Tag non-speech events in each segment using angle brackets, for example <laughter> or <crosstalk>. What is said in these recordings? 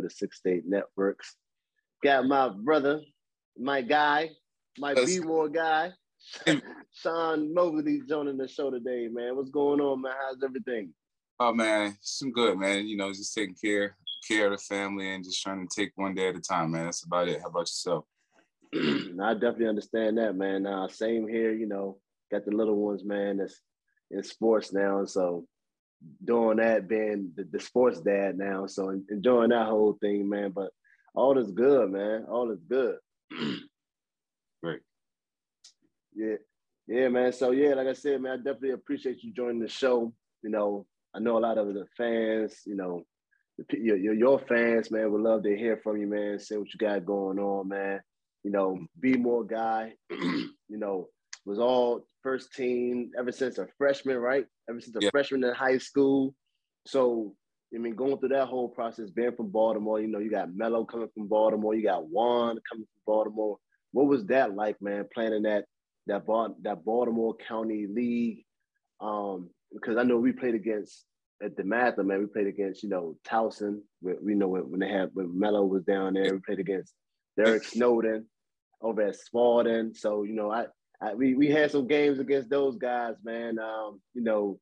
On the Six State Networks. Got my brother, my guy, my B more guy, <laughs> Sean Mosley joining the show today, man. What's going on, man? How's everything? Oh man, some good, man. You know, just taking care care of the family and just trying to take one day at a time, man. That's about it. How about yourself? <clears throat> I definitely understand that, man. Uh, same here, you know, got the little ones, man, that's in sports now. And so doing that, being the, the sports dad now. So enjoying that whole thing, man. But all is good, man. All is good. <clears throat> Great. Yeah. Yeah, man. So yeah, like I said, man, I definitely appreciate you joining the show. You know, I know a lot of the fans, you know, your, your, your fans, man, would love to hear from you, man. Say what you got going on, man. You know, be more guy. <clears throat> you know, was all first team ever since a freshman, right? Ever since a yeah. freshman in high school. So I mean, going through that whole process, being from Baltimore, you know, you got Melo coming from Baltimore, you got Juan coming from Baltimore. What was that like, man? Playing in that that that Baltimore County League, um, because I know we played against at DeMatha, man. We played against you know Towson. We, know when, when they had when Melo was down there. We played against Derek Snowden over at Spalding. So you know, I, I we we had some games against those guys, man. Um, you know,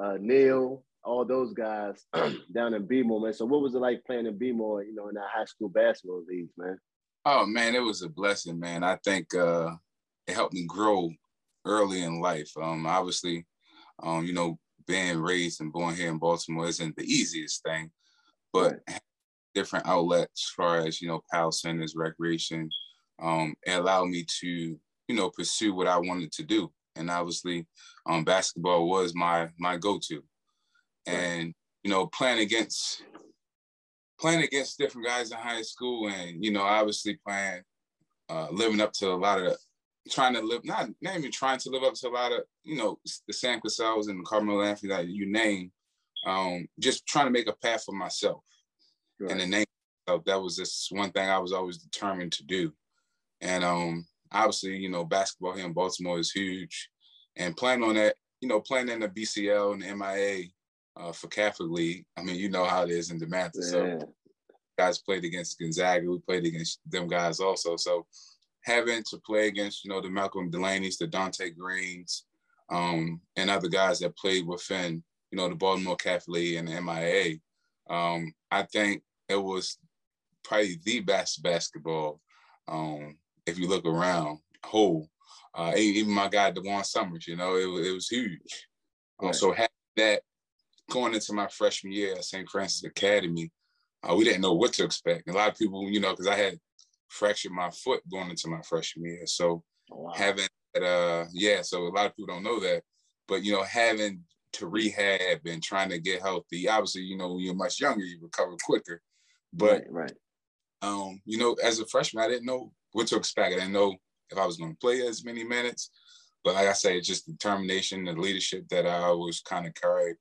uh, Neil, all those guys <clears throat> down in B-more, man. So what was it like playing in B-more, you know, in that high school basketball leagues, man? Oh man, it was a blessing, man. I think uh, it helped me grow early in life. Um, obviously, um, you know, being raised and born here in Baltimore isn't the easiest thing, but right. different outlets as far as you know, pal centers, recreation, um, it allowed me to you know pursue what I wanted to do, and obviously, um, basketball was my my go-to, and you know, playing against playing against different guys in high school, and you know, obviously playing, uh, living up to a lot of trying to live, not, not even trying to live up to a lot of, you know, the Sam Cassell's and the Carmelo Anthony that you name, um, just trying to make a path for myself. Right. And the name of that was just one thing I was always determined to do. And um, obviously, you know, basketball here in Baltimore is huge. And playing on that, you know, playing in the BCL and the MIA uh, for Catholic League, I mean, you know how it is in DeMatha. Yeah. So guys played against Gonzaga, we played against them guys also. So having to play against, you know, the Malcolm Delaney's, the Donte Greenes, um, and other guys that played within, you know, the Baltimore Catholic League and the MIA, um, I think it was probably the best basketball. Um, if you look around, whole, uh, even my guy Dewan Summers, you know, it, it was huge. Um, so having that going into my freshman year at St. Frances Academy, uh, we didn't know what to expect. A lot of people, you know, because I had fractured my foot going into my freshman year. So oh, wow. having that, uh, yeah, so a lot of people don't know that, but you know, having to rehab and trying to get healthy. Obviously, you know, when you're much younger, you recover quicker. But right, right. Um, you know, as a freshman, I didn't know what to expect. I didn't know if I was going to play as many minutes. But like I say, it's just determination and leadership that I always kind of carried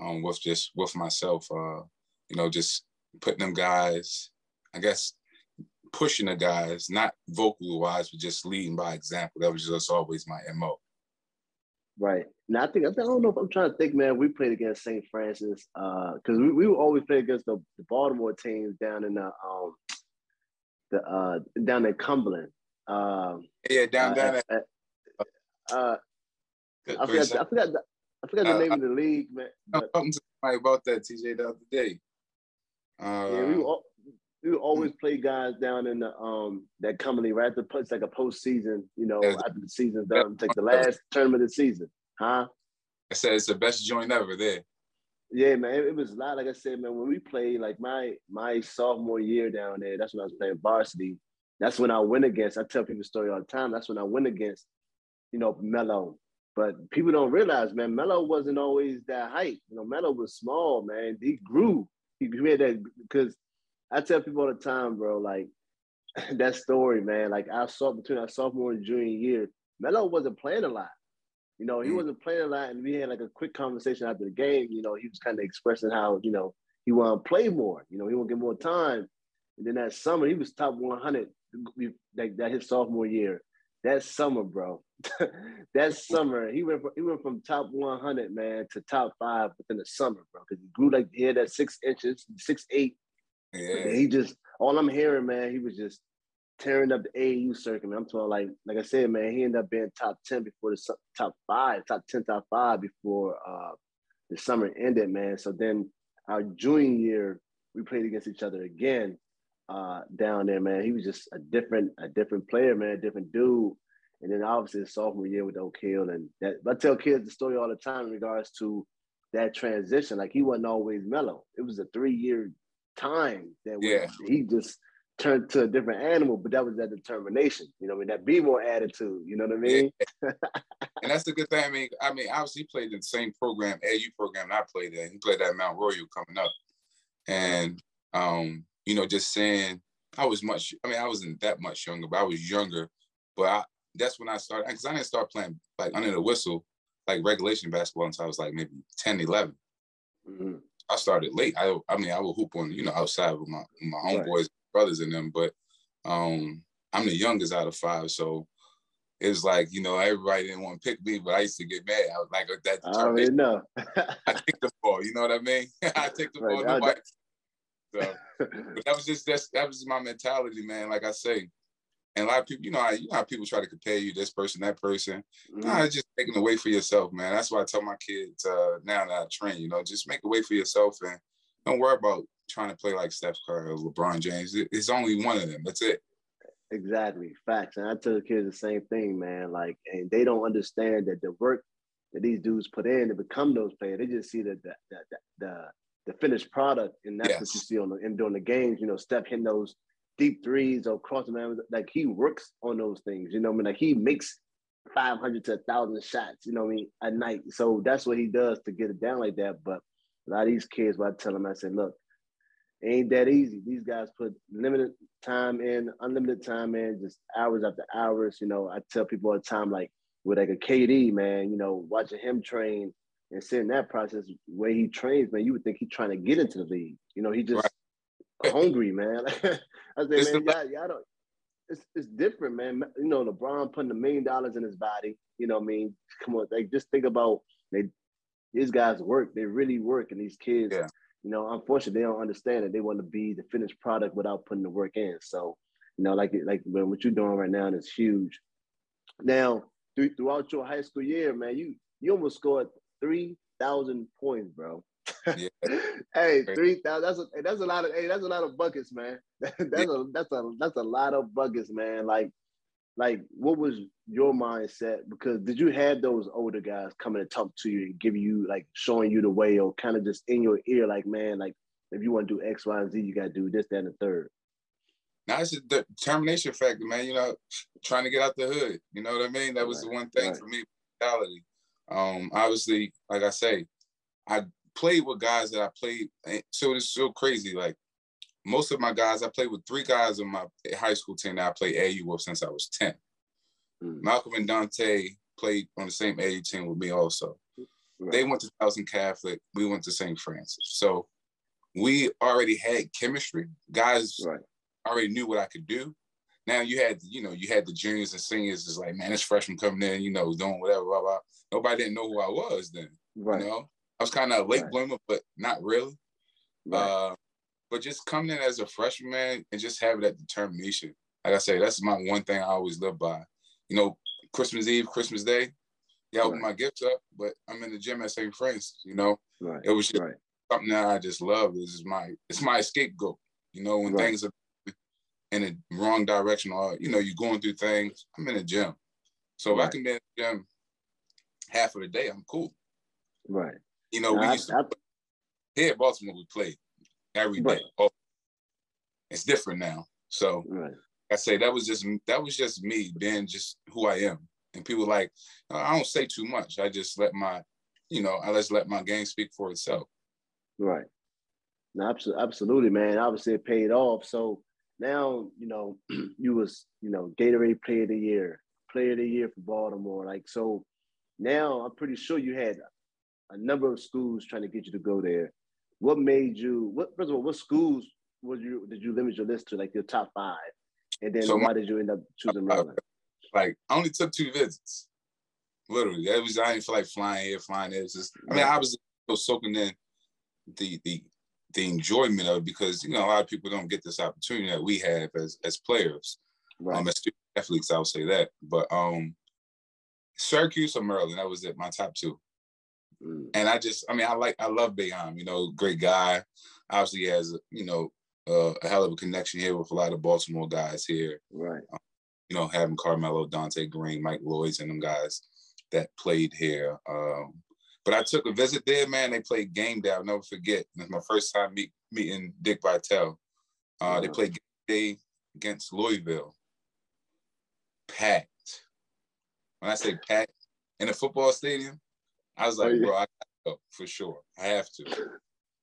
um, with just with myself. Uh, you know, just putting them guys, I guess, pushing the guys, not vocal wise, but just leading by example. That was just always my MO. Right. Now I think I don't know if I'm trying to think, man. We played against St. Francis because uh, we, we always play against the, the, Baltimore teams down in the um the uh down in Cumberland. Um, yeah, down uh, down at, at, uh, I forgot, I forgot the, I forgot the uh, name of the league, man. I was talking to somebody about that TJ the other day. Uh, yeah, we uh, were, we would always play guys down in the um that company right at the it's like a postseason, you know, after the season's done, take the last tournament of the season, huh? I said it's the best joint ever there. Yeah, man, it, was a lot. Like I said, man, when we played like my my sophomore year down there, that's when I was playing varsity. That's when I went against. I tell people the story all the time. That's when I went against, you know, Melo. But people don't realize, man, Melo wasn't always that height. You know, Melo was small, man. He grew. He made that because I tell people all the time, bro, like <laughs> that story, man. Like I saw between our sophomore and junior year, Melo wasn't playing a lot. You know, he mm wasn't playing a lot, and we had like a quick conversation after the game. You know, he was kind of expressing how you know he want to play more. You know, he want to get more time. And then that summer, he was top 100 like that his sophomore year. that summer, bro. <laughs> that summer, he went from, he went from top 100 man to top five within the summer, bro. Because he grew like he had that six inches, six eight. Yeah. He just all I'm hearing, man, he was just tearing up the AAU circuit. Man. I'm talking like like I said, man, he ended up being top 10 before the top five, top 10, top five before uh, the summer ended, man. So then our junior year, we played against each other again uh, down there, man. He was just a different, a different player, man, a different dude. And then obviously the sophomore year with Oak Hill, and that I tell kids the story all the time in regards to that transition. Like he wasn't always Melo. It was a three year time that yeah. he just turned to a different animal, but that was that determination. You know, I mean that be more attitude. You know what I mean? Yeah. <laughs> and that's the good thing. I mean, I mean, obviously he played in the same program, AU program I played in. He played at Mount Royal coming up, and um, you know, just saying I was much, I mean, I wasn't that much younger, but I was younger. But I, that's when I started, because I didn't start playing like under the whistle, like regulation basketball until I was like maybe 10, 11. Mm-hmm. I started late. I, I mean, I would hoop on, you know, outside with my, my homeboys, right. Brothers in them, but um, I'm the youngest out of five. So it was like, you know, everybody didn't want to pick me, but I used to get mad. I was like, that. I already know. I take the ball, you know what I mean? <laughs> I take the right. ball. Nobody, so <laughs> that was just that's that was my mentality, man. Like I say, and a lot of people, you know, how, you know how people try to compare you, this person, that person. Mm-hmm. Nah, just taking away for yourself, man. That's why I tell my kids uh, now that I train, you know, just make a way for yourself and don't worry about trying to play like Steph Curry or LeBron James. It's only one of them. That's it. Exactly, facts. And I tell the kids the same thing, man. Like, and they don't understand that the work that these dudes put in to become those players. They just see the the the, the, the finished product, and that's yes. what you see on the in during the games. You know, Steph hitting those deep threes or cross man, like he works on those things. You know, I mean, like he makes five hundred to thousand shots. You know, I mean, a night. So that's what he does to get it down like that. But a lot of these kids, what I tell them, I said, look, it ain't that easy. These guys put limited time in, unlimited time in, just hours after hours. You know, I tell people all the time, like with like a KD, man, you know, watching him train and seeing that process where he trains, man, you would think he's trying to get into the league. You know, he just right. hungry, man. <laughs> I say, man, y'all, y'all don't. It's, it's different, man. You know, LeBron putting a million dollars in his body. You know, I mean, come on, like just think about they, these guys work. They really work, and these kids, yeah. You know, unfortunately, they don't understand it. They want to be the finished product without putting the work in. So, you know, like like what you're doing right now is huge. Now, throughout your high school year, man, you you almost scored three thousand points, bro. Yeah. <laughs> hey, three thousand. That's a that's a lot of hey, that's a lot of buckets, man. <laughs> that's yeah. a that's a that's a lot of buckets, man. Like, like what was your mindset? Because did you have those older guys coming to talk to you and give you like showing you the way, or kind of just in your ear, like, man, like if you want to do X, Y, and Z, you got to do this, that, and the third. Now it's a determination factor, man. You know, trying to get out the hood. You know what I mean? That was right. the one thing right. for me. Mentality. Um, obviously, like I say, I played with guys that I played. So it's so crazy. Like most of my guys, I played with three guys on my high school team that I played AU with since I was 10. Mm. Malcolm and Donte played on the same AU team with me also. Right. They went to Towson Catholic. We went to St. Francis. So we already had chemistry. Guys right. already knew what I could do. Now you had, you know, you had the juniors and seniors is like, man, this freshman coming in, you know, doing whatever, blah, blah. Nobody didn't know who I was then. Right. You know, I was kind of a late right. bloomer, but not really. Right. Uh, but just coming in as a freshman and just having that determination. Like I say, that's my one thing I always live by. You know, Christmas Eve, Christmas Day, yeah, right. open my gifts up, but I'm in the gym at St. Francis. You know, right. it was just right. something that I just love. This is my it's my scapegoat. You know, when things are in a wrong direction or you know you're going through things, I'm in the gym. So if I can be in the gym half of the day, I'm cool. Right. You know, we used to I, here at Baltimore we play every day. Right. Oh, it's different now. So right. I say that was just that was just me being just who I am. And people like oh, I don't say too much. I just let my, you know, I just let my game speak for itself. Right. No, absolutely, man. Obviously, it paid off. So now, you know, <clears throat> you was, you know, Gatorade Player of the Year, Player of the Year for Baltimore. Like, so now I'm pretty sure you had a number of schools trying to get you to go there. What made you? What first of all, what schools was you did you limit your list to? Like your top five, and then so why did you end up choosing Maryland? like I only took two visits. Literally, it was I didn't feel like flying here, flying there. It's just I mean, I was soaking in the the the enjoyment of it because you know a lot of people don't get this opportunity that we have as as players, right. um, as athletes. I'll say that, but um, Syracuse or Maryland, that was it. My top two. Mm. And I just, I mean, I like, I love Boeheim. You know, great guy. Obviously, he has, you know, uh, a hell of a connection here with a lot of Baltimore guys here. Right. Um, you know, having Carmelo, Donte Greene, Mike Lloyds, and them guys that played here. Um, but I took a visit there, man. They played game day. I'll never forget. It was my first time meet, meeting Dick Vitale. Uh. They played game day against Louisville. Packed. When I say packed in a football stadium, I was like, oh, yeah. bro, I gotta go for sure. I have to.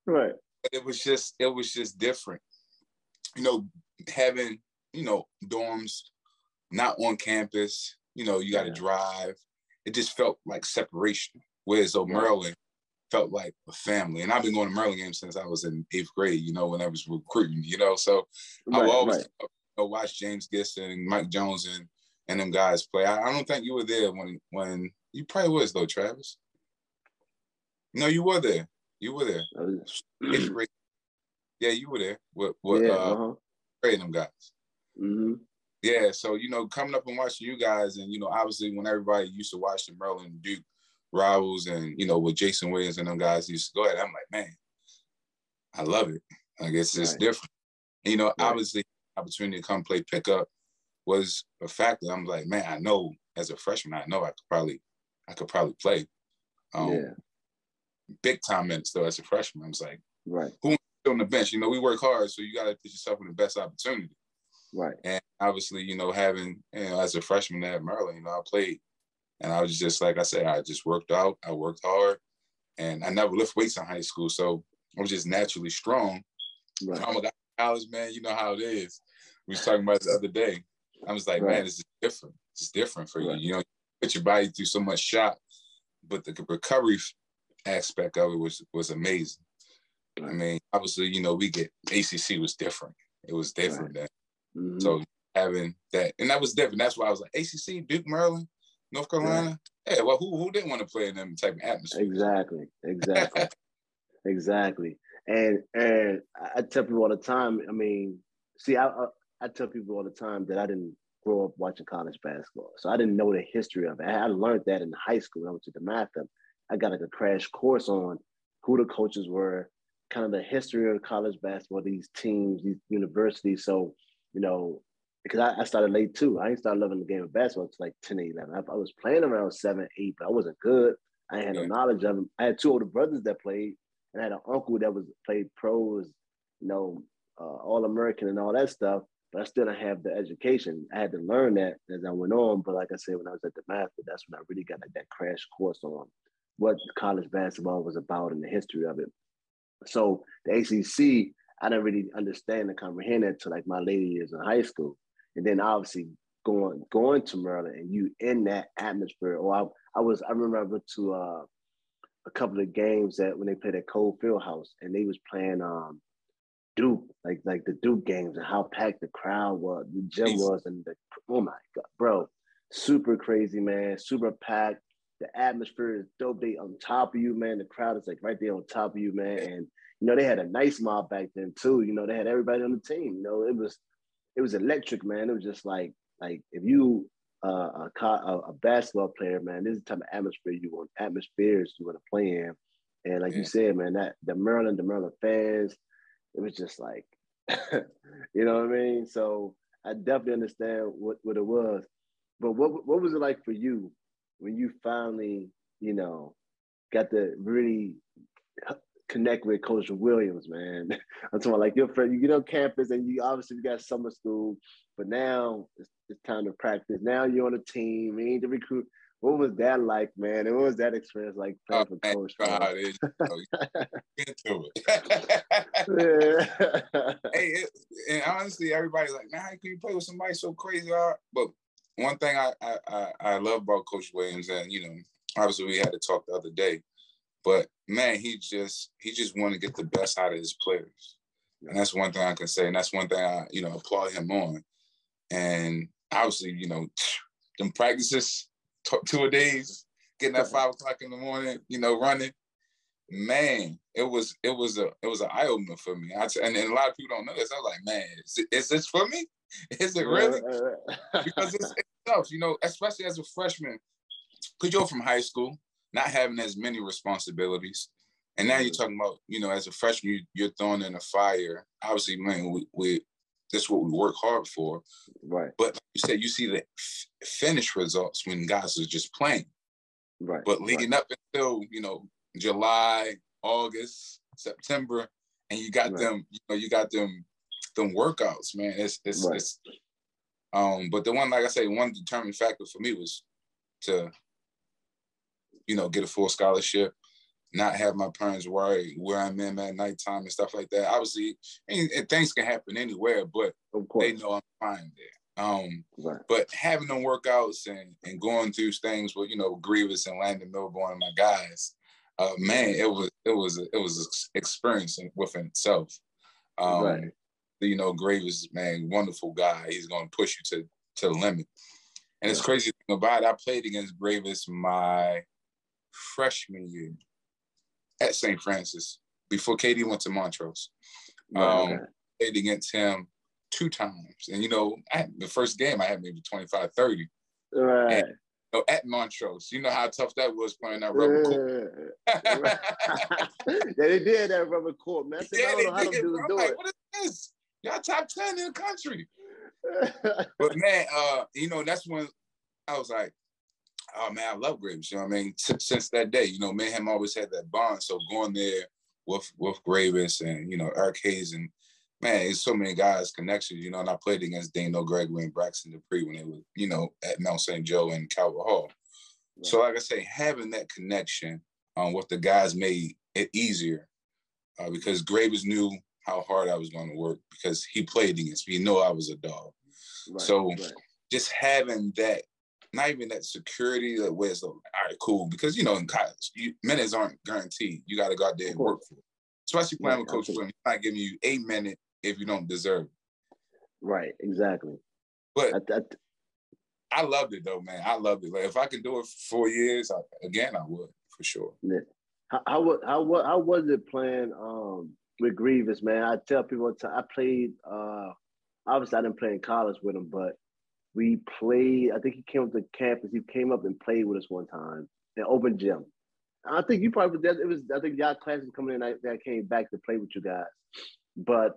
Right. But it was just, it was just different. You know, having, you know, dorms not on campus, you know, you got to yeah. drive. It just felt like separation. Whereas though Maryland felt like a family. And I've been going to Maryland games since I was in eighth grade, you know, when I was recruiting, you know. So right, I always right. you know, watch James Gibson and Mike Jones and and them guys play. I, I, don't think you were there when when you probably was though, Travis. No, you were there. You were there. <clears throat> yeah, you were there. What what yeah, uh uh-huh. them guys. Mm-hmm. Yeah, so you know, coming up and watching you guys, and you know, obviously when everybody used to watch the Maryland Duke rivals and you know with Jason Williams and them guys used to go ahead, I'm like, man, I love it. I guess it's right. different. And, you know, right. obviously opportunity to come play pickup was a factor. I'm like, man, I know as a freshman, I know I could probably, I could probably play. Um, yeah. Big time minutes though as a freshman. I was like, right. Who on the bench? You know, we work hard, so you got to put yourself in the best opportunity. Right. And obviously, you know, having you know as a freshman at Maryland, you know, I played, and I was just like I said, I just worked out. I worked hard, and I never lift weights in high school, so I was just naturally strong. Right. Time I got college, man, you know how it is. We was talking about the other day. I was like, right. man, this is different. It's different for right. you. You know, you put your body through so much shot, but the recovery aspect of it was was amazing. Right. I mean, obviously, you know, we get ACC was different. It was different then. Mm-hmm. So having that, and that was different. That's why I was like, ACC, Duke, Maryland, North Carolina. Yeah, well, who who didn't want to play in them type of atmosphere? Exactly, exactly, <laughs> exactly. And and I tell people all the time. I mean, see, I, I I tell people all the time that I didn't grow up watching college basketball, so I didn't know the history of it. I learned that in high school when I went to DeMatha. I got like a crash course on who the coaches were, kind of the history of college basketball, these teams, these universities. So, you know, because I, I started late too. I didn't start loving the game of basketball until like 10, 11. I, I, was playing around seven, eight, but I wasn't good. I had no knowledge of them. I had two older brothers that played, and I had an uncle that was played pros, you know, uh, all American and all that stuff but I still didn't have the education. I had to learn that as I went on. But like I said, when I was at DeMatha, that's when I really got like that crash course on what college basketball was about and the history of it. So the ACC, I didn't really understand and comprehend that until like my later years in high school. And then obviously going going to Maryland and you in that atmosphere. Or I, I was I remember I went to uh, a couple of games that when they played at Cole Fieldhouse and they was playing um Duke, like like the Duke games and how packed the crowd was, the gym was, and the oh my god, bro, super crazy, man, super packed. The atmosphere is dope. They on top of you, man. The crowd is like right there on top of you, man. And you know they had a nice mob back then too. You know they had everybody on the team. You know it was it was electric, man. It was just like like if you uh, a, a, basketball player, man, this is the type of atmosphere you want, atmospheres you want to play in. And like yeah. you said, man, that the Maryland, the Maryland fans, it was just like, <laughs> you know what I mean? So I definitely understand what, what it was. But what what was it like for you when you finally, you know, got to really connect with Coach Williams, man? <laughs> I'm talking about like your friend, you get on campus and you obviously you got summer school, but now it's, it's time to practice. Now you're on a team, you need to recruit what was that like, man? And what was that experience like playing oh, for Coach? God, it, into <laughs> it. <laughs> hey, it, and honestly, everybody's like, "Man, how can you play with somebody so crazy?" But one thing I, I I love about Coach Williams, and you know, obviously we had to talk the other day, but man, he just he just want to get the best out of his players, and that's one thing I can say, and that's one thing I you know applaud him on. And obviously, you know, <sniffs> them practices, two a days, getting at <laughs> five o'clock in the morning, you know, running. Man, it was it was a it was an eye opener for me. I, and, and a lot of people don't know this. I was like, man, is, is this for me? <laughs> Is it really? <laughs> because it's, it's tough, you know, especially as a freshman, because you're from high school, not having as many responsibilities. And now you're mm-hmm. talking about, you know, as a freshman, you, are thrown in a fire. Obviously, man, we, we that's what we work hard for. Right. But you said, you see the f- finished results when guys are just playing. Right. But leading right. up until you know July, August, September, and you got right. them, you know, you got them, them workouts, man. It's it's right. it's. Um, but the one, like I say, one determining factor for me was to, you know, get a full scholarship not have my parents worry where I'm in at nighttime and stuff like that. Obviously, and, and things can happen anywhere, but they know I'm fine there. Um, right. But having them workouts and, and going through things with you know Greivis and Landon Milbourne and my guys, uh, man, it was it was it was an experience within itself. Um, right. You know, Greivis, man, wonderful guy. He's going to push you to to the limit. And yeah. it's crazy thing about it, I played against Greivis my freshman year at St. Francis before KD went to Montrose. Um. Played against him two times. And, you know, the first game I had maybe 25, 30. Right. And, you know, at Montrose. You know how tough that was playing that rubber court. yeah, <laughs> they did that rubber court, man. I, said, yeah, I don't know how did, do, do like, it. What is this? Y'all top 10 in the country. <laughs> but man, uh, you know, that's when I was like, oh man, I love Greivis. You know what I mean? S- since that day, you know, me and him always had that bond. So going there with with Greivis and you know Eric Hayes and man, it's so many guys connections. You know, and I played against Dino Gregory and Braxton Dupree when they were you know at Mount St. Joe and Calvert Hall. Right. So like I say, having that connection um, with the guys made it easier uh, because Greivis knew how hard I was going to work because he played against me. He knew I was a dog. Right, so right. just having that not even that security that where it's like, all right, cool. Because you know, in college, you, minutes aren't guaranteed. You got to go out there and work for it. Especially playing right, with Coach Williams, he's not giving you a minute if you don't deserve it. Right, exactly. But I, I, I loved it though, man. I loved it. Like if I can do it for four years, I, again, I would for sure. Yeah. How, how, how, how was it playing um, with Greivis, man? I tell people, I played. Uh, obviously, I didn't play in college with him, but we played. I think he came up to campus. He came up and played with us one time in open gym. I think you probably it was. I think y'all classes coming in that, came back to play with you guys. But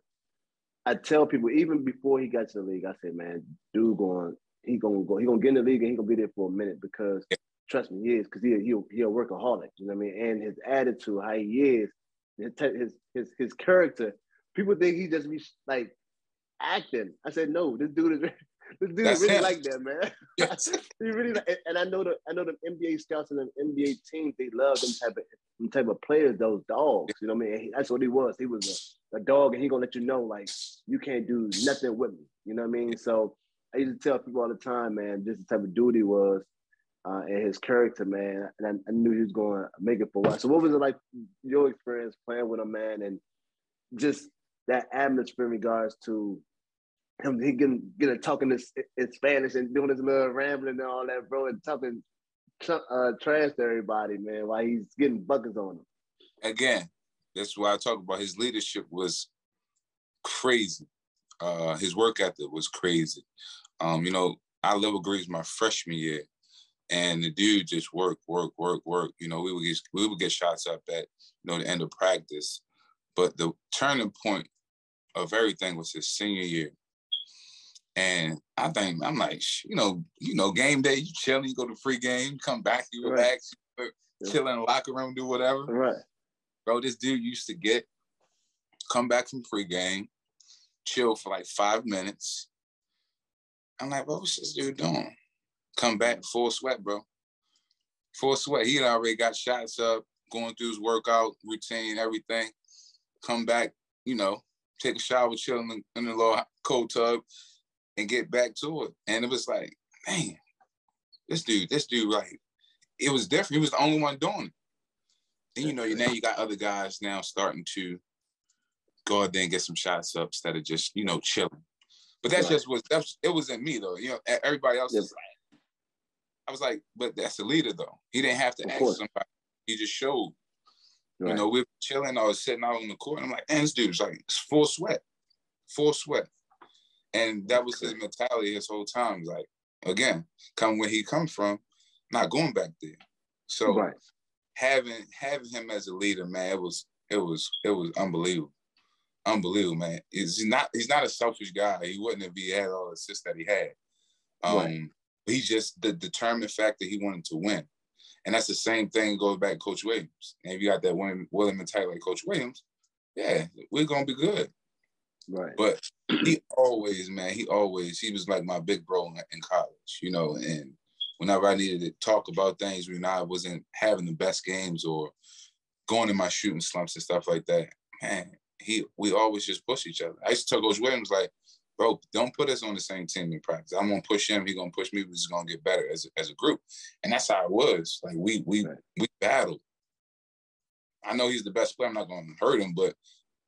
I tell people even before he got to the league, I said, man, dude, going he gonna go. He gonna get in the league and he gonna be there for a minute because trust me, he is because he he he a workaholic. You know what I mean? And his attitude, how he is, his his his, character. People think he just be like acting. I said, no, this dude is <laughs> this dude That's really him. like that, man. Yes. <laughs> he really like, and I know the I know the NBA scouts and the NBA teams, they love them type of them type of players, those dogs. You know what I mean? That's what he was. He was a, a dog, and he gonna let you know like you can't do nothing with me. You know what I mean? So I used to tell people all the time, man, this is the type of dude he was. Uh, and his character, man, and I, I knew he was going to make it for a while. So, what was it like your experience playing with him, man, and just that atmosphere in regards to him he getting getting talking this in Spanish and doing his little rambling and all that, bro, and talking uh, trash to everybody, man, while he's getting buckets on him. Again, that's why I talk about his leadership was crazy. Uh, his work ethic was crazy. Um, you know, I level grades my freshman year, and the dude just work, work, work, work. You know, we would get we would get shots up at you know the end of practice, but the turning point of everything was his senior year. And I think I'm like, you know, you know, game day, you chilling, you go to free game, come back, you relax, right. you chill in the locker room, do whatever. Right. Bro, this dude used to get come back from free game, chill for like five minutes. I'm like, what was this dude doing? Come back full sweat, bro. Full sweat. He had already got shots up, going through his workout routine, everything. Come back, you know, take a shower, chill in the, in the little cold tub, and get back to it. And it was like, man, this dude, this dude, like, it was different. He was the only one doing it. Then you know, now you got other guys now starting to go out there and get some shots up instead of just, you know, chilling. But that's right. just was that's it wasn't me though. You know, everybody else yep. is like, I was like, but that's the leader though. He didn't have to of ask course. somebody. He just showed. Right. You know, we were chilling. I was sitting out on the court. I'm like, man, this dude's like full sweat, full sweat, and that was his mentality his whole time. Like, again, come where he comes from, not going back there. So right. having having him as a leader, man, it was it was it was unbelievable, unbelievable, man. He's not he's not a selfish guy. He wouldn't have he had all the assists that he had. Um, right. He's just the determined fact that he wanted to win. And that's the same thing goes back to Coach Williams. And if you got that William, William mentality like Coach Williams, yeah, we're gonna be good. Right. But he always, man, he always, he was like my big bro in college, you know, and whenever I needed to talk about things when I wasn't having the best games or going in my shooting slumps and stuff like that, man, he we always just push each other. I used to tell Coach Williams like, bro, don't put us on the same team in practice. I'm gonna push him. He's gonna push me. We're just gonna get better as a, as a group. And that's how it was. Like we we right. we battled. I know he's the best player. I'm not gonna hurt him, but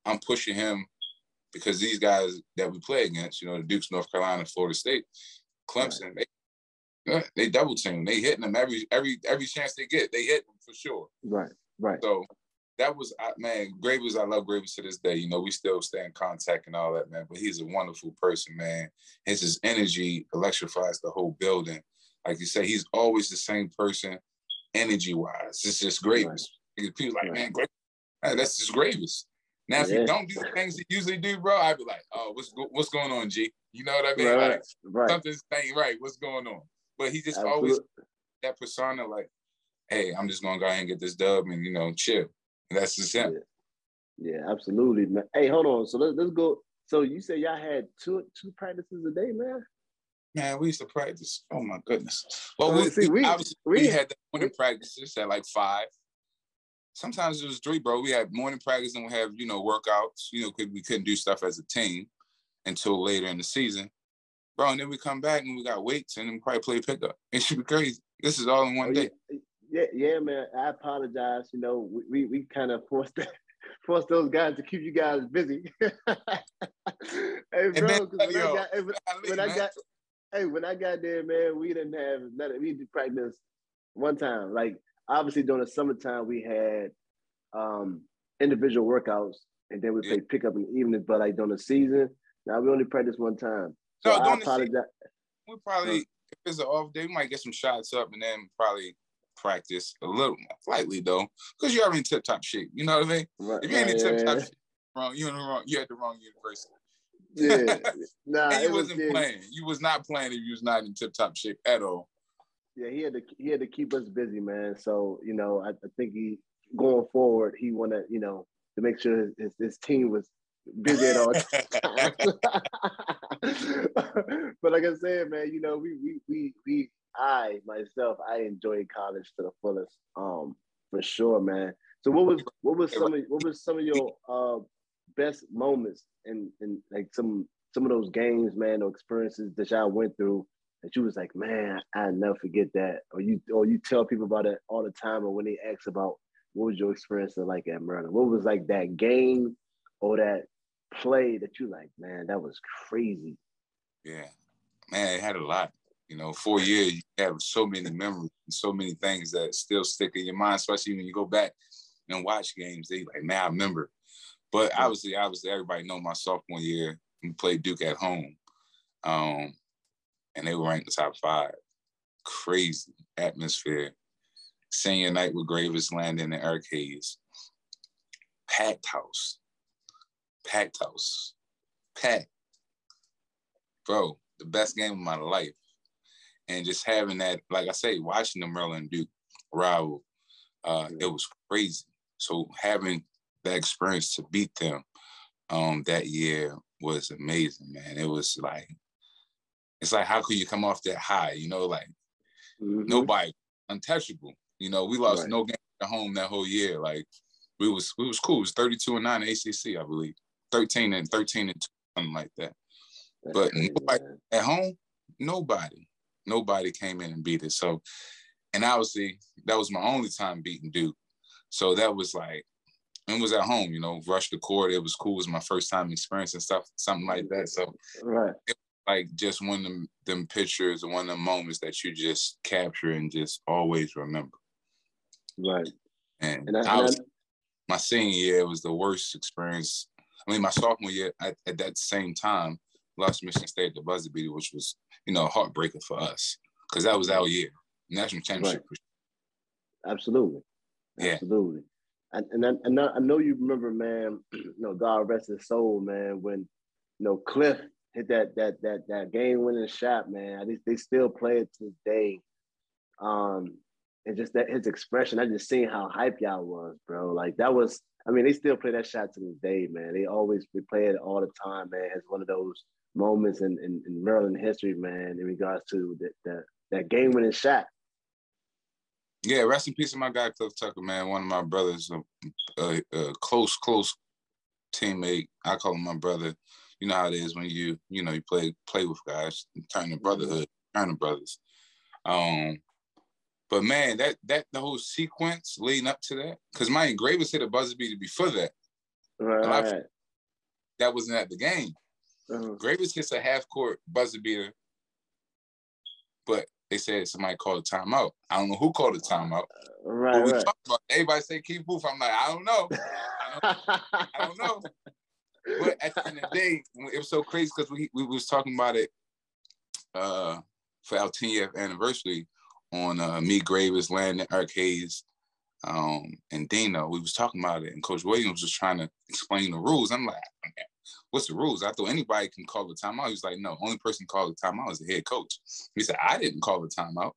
I'm pushing him because these guys that we play against, you know, the Dukes, North Carolina, Florida State, Clemson, right. they they double team. They hitting them every every every chance they get. They hit them for sure. Right. Right. So that was I, man, Greivis, I love Greivis to this day. You know, we still stay in contact and all that, man. But he's a wonderful person, man. His his energy electrifies the whole building. Like you say, he's always the same person, energy wise. It's just Greivis. Right. People like, man, Greivis, that's just Greivis. Now, if yeah. you don't do the things he usually do, bro, I'd be like, oh, what's what's going on, G? You know what I mean? Right. Like, right. something's ain't right. What's going on? But he just Absolutely. always that persona, like, hey, I'm just gonna go ahead and get this dub and you know chill. That's the same. Yeah. yeah, absolutely, man. Hey, hold on. So let's let's go. So you say y'all had two two practices a day, man? Man, we used to practice. Oh my goodness. Well, we, see, we, obviously we, we had the morning practices at like five. Sometimes it was three, bro. We had morning practice and we have you know workouts. You know, we couldn't do stuff as a team until later in the season, bro. And then we come back and we got weights and then we probably play pickup. It should be crazy. This is all in one oh, day. Yeah yeah, yeah, man. I apologize. You know, we we, we kind of forced that, <laughs> forced those guys to keep you guys busy. <laughs> hey, bro, when, yo, I got, hey, when, when I got, hey, when I got there, man, we didn't have nothing. We did practice one time. Like obviously during the summertime, we had um individual workouts, and then we yeah. play pickup in the evening. But like during the season, now we only practice one time. So no, I apologize. we probably if it's an off day, we might get some shots up, and then probably practice a little more slightly though, because you're in tip top shape. You know what I mean? Right, if you're in tip top shape, wrong, you're in the wrong, you're at the wrong university. Yeah, nah, <laughs> and you wasn't was, playing. You was not playing if you was not in tip top shape at all. Yeah, he had to he had to keep us busy, man. So you know, I, I think he going forward, he wanted you know to make sure his, his, his team was busy at all <laughs> times. <laughs> but like I said, man, you know, we we we we I myself, I enjoyed college to the fullest. Um, for sure, man. So what was what was some of what was some of your uh best moments and and like some some of those games, man, or experiences that y'all went through that you was like, man, I never forget that, or you or you tell people about it all the time, or when they ask about what was your experience like at Maryland, what was like that game or that play that you like, man, that was crazy. Yeah, man, it had a lot. You know, four years, you have so many memories and so many things that still stick in your mind, especially when you go back and watch games. They like, man, I remember. But obviously, obviously, everybody know my sophomore year, we played Duke at home. Um, and they were ranked the top five. Crazy atmosphere. Senior night with Greivis Landon and Eric Hayes. Packed house. Packed house. Packed. Bro, the best game of my life and just having that, like I say, watching the Maryland Duke rival, uh, it was crazy. So having that experience to beat them um, that year was amazing, man. It was like, it's like, how could you come off that high? You know, like mm-hmm. nobody untouchable. You know, we lost right. no game at home that whole year. Like we was we was cool. It was 32 and 9 ACC, I believe. 13 and 13 and 2, something like that. That's but crazy, nobody, at home, nobody nobody came in and beat it. So, and obviously that was my only time beating Duke. So that was like, it was at home, you know, rush the court. It was cool. It was my first time experiencing stuff, something like that. So right. like just one of them, them pictures and one of the moments that you just capture and just always remember. Right. And, and I, I was, my senior year was the worst experience. I mean, my sophomore year at, at that same time, lost Michigan State at the buzzer beater, which was, you know, a heartbreaker for us because that was our year, national championship. Right. Absolutely. Yeah. Absolutely. And and I, and I know you remember, man. <clears throat> You know, God rest his soul, man. When you know Cliff hit that that that that game winning shot, man. They, they still play it to this day. Um, and just that his expression, I just seen how hype y'all was, bro. Like that was, I mean, they still play that shot to this day, man. They always they play it all the time, man. It's one of those moments in, in, in Maryland history, man, in regards to that that, that game winning shot. Yeah, rest in peace to my guy Cliff Tucker, man. One of my brothers, a, a, a close, close teammate. I call him my brother. You know how it is when you, you know, you play play with guys, turn to brotherhood, turn to brothers. Um, but man, that that the whole sequence leading up to that, because my Greivis hit a buzzer beater before that. Right. that wasn't at the game. Uh-huh. Greivis hits a half court buzzer beater, but they said somebody called a timeout. I don't know who called a timeout. Right. We right. about everybody say keep Booth. I'm like, I don't know. I don't, I don't know. But at the end of the day, it was so crazy because we we was talking about it uh, for our 10 year anniversary on uh, me, Greivis, Landon, Eric Hayes, um, and Dino. We was talking about it, and Coach Williams was trying to explain the rules. I'm like, what's the rules? I thought anybody can call the timeout. He was like, no, only person called the timeout is the head coach. He said, I didn't call the timeout.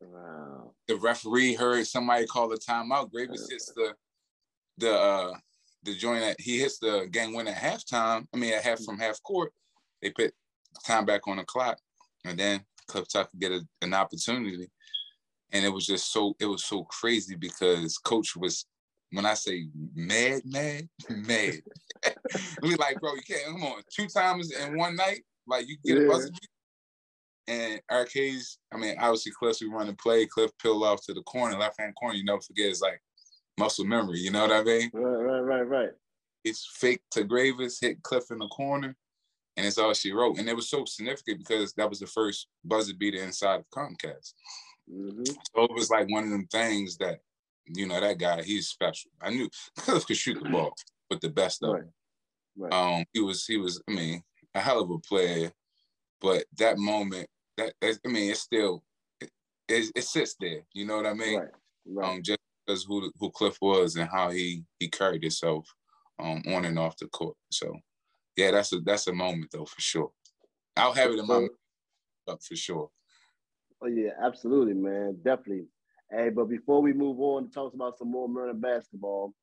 Wow. The referee heard somebody call the timeout. Greivis hits the the uh the joint that he hits the game win at halftime. I mean at half from half court. They put time back on the clock. And then Cliff Tucker get a, an opportunity. And it was just so it was so crazy because coach was when I say mad, mad, <laughs> mad. we like, bro, you can't come on two times in one night. Like you get yeah. a buzzer and Eric Hayes, I mean, obviously Cliff we run the play, Cliff peeled off to the corner, left hand corner, you never forget it's like muscle memory, you know what I mean? Right, right, right, right. It's fake to Greivis, hit Cliff in the corner, and it's all she wrote. And it was so significant because that was the first buzzer beater inside of Comcast. Mm-hmm. So it was like one of them things that, you know, that guy, he's special. I knew <laughs> Cliff could shoot the ball, but the best of right. Right. Um, he was, he was, I mean, a hell of a player. But that moment, that I mean, it's still, it, it, it sits there. You know what I mean? Right. Right. Um, just because who who Cliff was and how he he carried himself um, on and off the court. So yeah, that's a that's a moment though for sure. I'll have it in my up for sure. Oh yeah, absolutely, man, definitely. Hey, but before we move on to talk about some more Maryland basketball,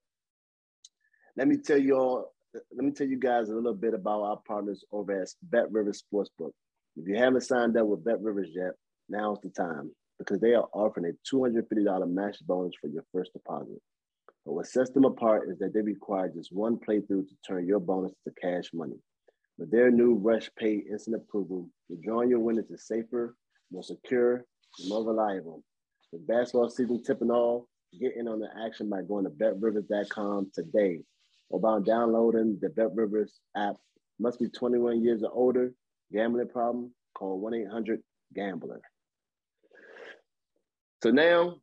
let me tell you all, let me tell you guys a little bit about our partners over at Bet Rivers Sportsbook. If you haven't signed up with Bet Rivers yet, now's the time because they are offering a $250 match bonus for your first deposit. But what sets them apart is that they require just one playthrough to turn your bonus to cash money. With their new Rush Pay instant approval, withdrawing your winnings is safer, more secure, and more reliable. With basketball season tipping off, get in on the action by going to betrivers.com today or by downloading the BetRivers app. Must be 21 years or older. Gambling problem? Call 1-800-GAMBLER. So now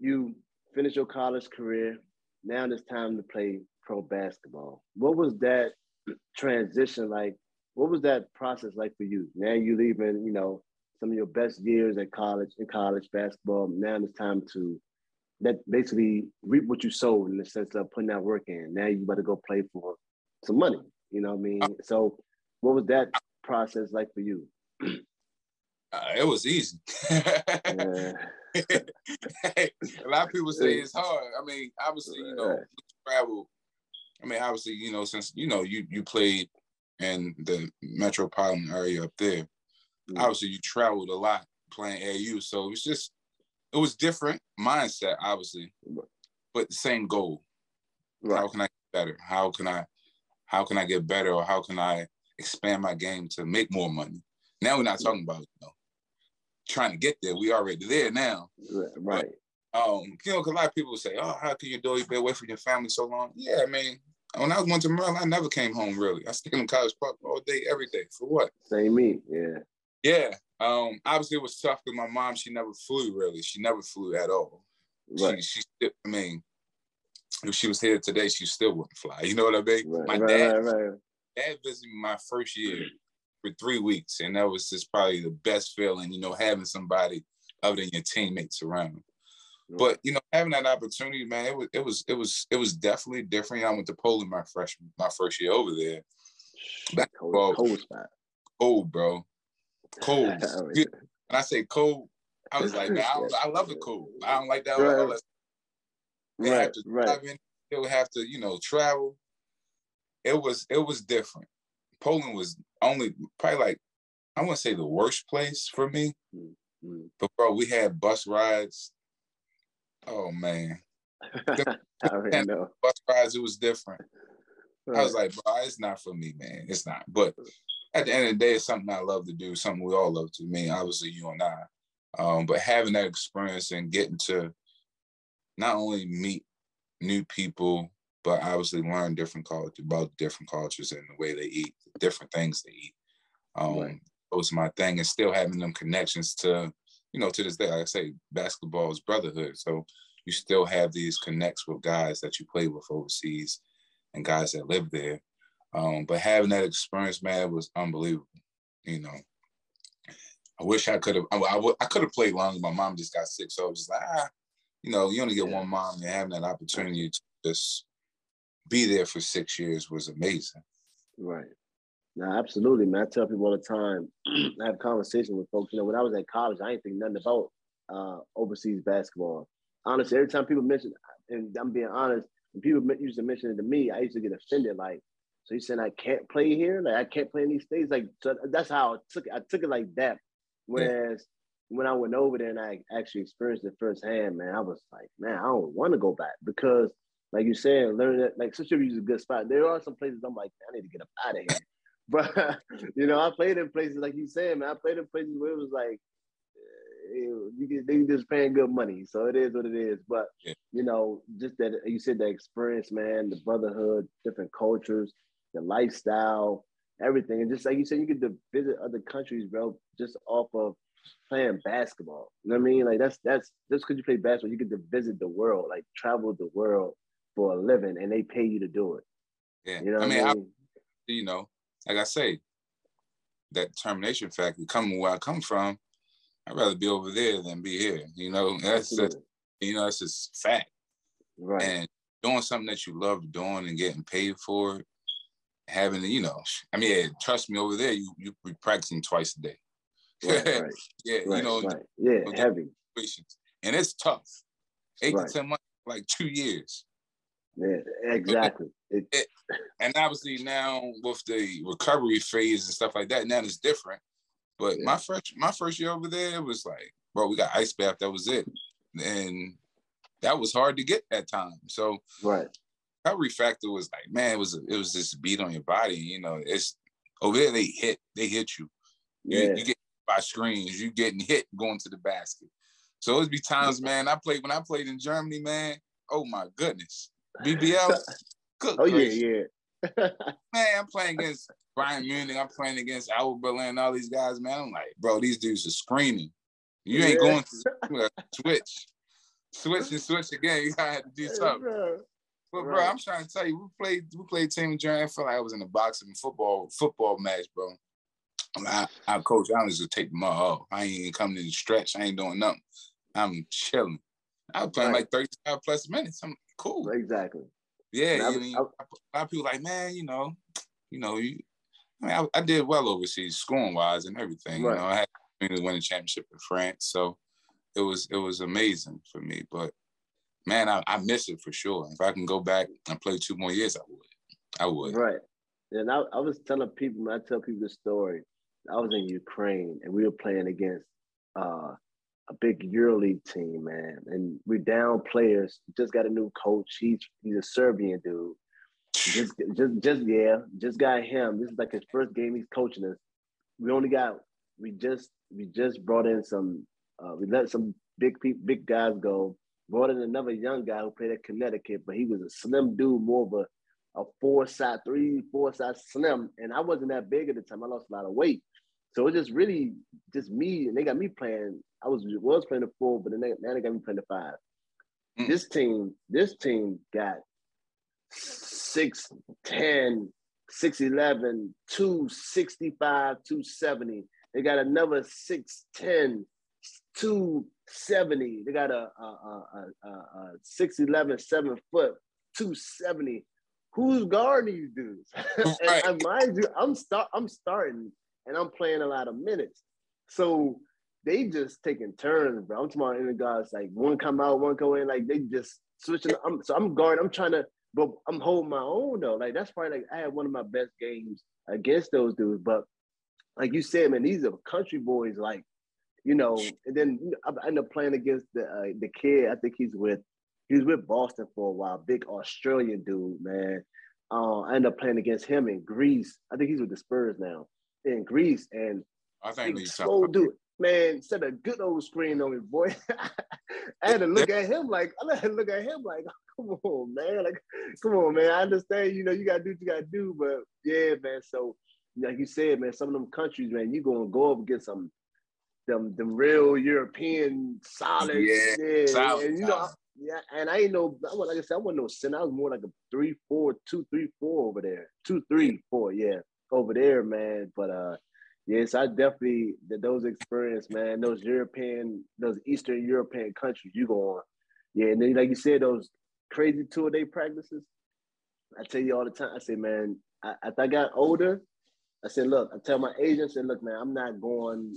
you finish your college career, now it's time to play pro basketball. What was that transition like? What was that process like for you? Now you leaving, you know, some of your best years at college in college basketball. Now it's time to that basically reap what you sowed in the sense of putting that work in. Now you better go play for some money. You know what I mean? So what was that process like for you? <clears throat> Uh, it was easy. yeah. <laughs> a lot of people say it's hard. I mean, obviously, you know, travel. I mean, obviously, you know, since you know you you played in the metropolitan area up there, mm-hmm. obviously you traveled a lot playing AU. So it's just it was different mindset, obviously, but the same goal. Right. How can I get better? How can I how can I get better or how can I expand my game to make more money? Now we're not talking about you know trying to get there. We already there now. Right. But, um, you know, because a lot of people say, "Oh, how can you do? You been away from your family so long." Yeah, I mean, when I was went to Maryland, I never came home really. I stayed in College Park all day, every day. For what? Same me, yeah. Yeah. Um, obviously it was tough because my mom, she never flew really. She never flew at all. Right. She, she I mean, if she was here today, she still wouldn't fly. You know what I mean? Right, my right, dad, right, dad visited me my first year for three weeks, and that was just probably the best feeling. You know, having somebody other than your teammates around. But you know, having that opportunity, man, it was it was it was it was definitely different. I went to Poland my freshman my first year over there. Basketball, cold, cold. Cold, bro. Cold. <laughs> when I say cold, I was like, man, I, I love the cold. I don't like that. Right. They right, have to right. In, they would have to, you know, travel. It was it was different. Poland was only probably like I wouldn't say the worst place for me, mm-hmm. but bro, we had bus rides Oh man. <laughs> I already know. Bus rides, it was different. Right. I was like, bro, it's not for me, man. It's not. But at the end of the day, it's something I love to do, something we all love to. Me, obviously, you and I. Um, but having that experience and getting to not only meet new people, but obviously learn different culture about different cultures and the way they eat, different things they eat. Um, right. was my thing, and still having them connections to you know, to this day, like I say, basketball is brotherhood. So you still have these connects with guys that you play with overseas and guys that live there. Um, but having that experience, man, was unbelievable. You know, I wish I could have. I, I, I could have played longer. My mom just got sick, so I was just like, ah, you know, you only get yeah. one mom, and having that opportunity to just be there for six years was amazing. Right. Now, absolutely, man. I tell people all the time. <clears throat> I have conversations with folks. You know, when I was at college, I didn't think nothing about uh, overseas basketball. Honestly, every time people mention, and I'm being honest, when people used to mention it to me, I used to get offended. Like, so you saying I can't play here? Like, I can't play in these states? Like, so that's how I took it. I took it like that. Whereas yeah. when I went over there and I actually experienced it firsthand, man, I was like, man, I don't want to go back because, like you said, learning that, like, Cincinnati is a good spot. There are some places I'm like, I need to get up out of here. <laughs> But you know, I played in places like you said, man. I played in places where it was like eh, you get they just paying good money, so it is what it is. But yeah. you know, just that you said the experience, man, the brotherhood, different cultures, the lifestyle, everything, and just like you said, you get to visit other countries, bro, just off of playing basketball. You know what I mean? Like that's that's just because you play basketball, you get to visit the world, like travel the world for a living, and they pay you to do it. Yeah, you know I mean, I mean? I, you know, like I say, that determination factor coming where I come from, I'd rather be over there than be here. You know, that's just, you know, that's just fact. Right. And doing something that you love doing and getting paid for it, having, you know, I mean, trust me, over there, you you be practicing twice a day. Right, right. <laughs> yeah, right, you know, right. yeah, heavy. And it's tough. Eight to ten months, like two years. Yeah, exactly. It, it, and obviously now with the recovery phase and stuff like that, now it's different. But yeah. my first my first year over there, it was like, bro, we got ice bath. That was it, and that was hard to get that time. So right, recovery factor was like, man, it was it was this beat on your body. You know, it's over there. They hit they hit you. You, yeah. you get by screens. You getting hit going to the basket. So it'd be times, man. I played when I played in Germany, man. Oh my goodness. BBL. <laughs> Good oh gracious. yeah, yeah. <laughs> man, I'm playing against Bayern Munich. I'm playing against Alba Berlin. All these guys, man. I'm like, bro, these dudes are screaming. You ain't going to <laughs> switch, switch and switch again. You gotta have to do something. But bro, right. I'm trying to tell you, we played we played team journey. I felt like I was in a boxing football football match, bro. I, I coach, I was just take my all. I ain't even coming in the stretch. I ain't doing nothing. I'm chilling. I was playing right. like 35 plus minutes. I'm cool. Exactly. Yeah, I, mean, a lot of people like, man, you know, you know, you, I mean, I, I did well overseas, scoring wise and everything. Right. You know, I had to win a championship in France, so it was it was amazing for me. But man, I, I miss it for sure. If I can go back and play two more years, I would. I would. Right. And I, I was telling people, I tell people the story. I was in Ukraine and we were playing against uh, a big EuroLeague team, man, and we're down players. Just got a new coach. He's he's a Serbian dude. Just just just yeah, just got him. This is like his first game he's coaching us. We only got we just we just brought in some uh, we let some big big guys go. Brought in another young guy who played at Connecticut, but he was a slim dude, more of a a four side three, four side slim, and I wasn't that big at the time. I lost a lot of weight, so it just really just me, and they got me playing. I was was playing the four, but then they, now they got me playing the five. Mm. This team, this team got 6'10, 6'11, 265, 270. They got another 6'10, 270. They got a, a, a, a, a 6'11, 7 foot, 270. Who's guarding these dudes? <laughs> Right. and, mind you, I'm start I'm starting and I'm playing a lot of minutes. So they just taking turns, bro. I'm talking about the guys like one come out, one go in, like they just switching. I'm, so I'm guarding, I'm trying to, but I'm holding my own though. Like that's probably like I had one of my best games against those dudes. But like you said, man, these are country boys, like you know. And then I end up playing against the uh, the kid. I think he's with he's with Boston for a while. Big Australian dude, man. Uh, I end up playing against him in Greece. I think he's with the Spurs now in Greece, and I think he's slow dude man, set a good old screen on me, boy. <laughs> I had to look at him like, I had to look at him like, <laughs> come on, man. Like, come on, man. I understand, you know, you gotta do what you gotta do, but yeah, man. So, like you said, man, some of them countries, man, you gonna go up against some them them real European solid, yeah, yeah solid, and you know, yeah, and I ain't know, like I said, I wasn't no sin. I was more like a three, four, two, three, four over there, two, three, four, yeah, over there, man. But uh, Yes, I definitely those experience, man. Those European, those Eastern European countries, you go on. Yeah, and then like you said, those crazy two day practices. I tell you all the time. I say, man, I, as I got older, I said, look, I tell my agent, I said, look, man, I'm not going.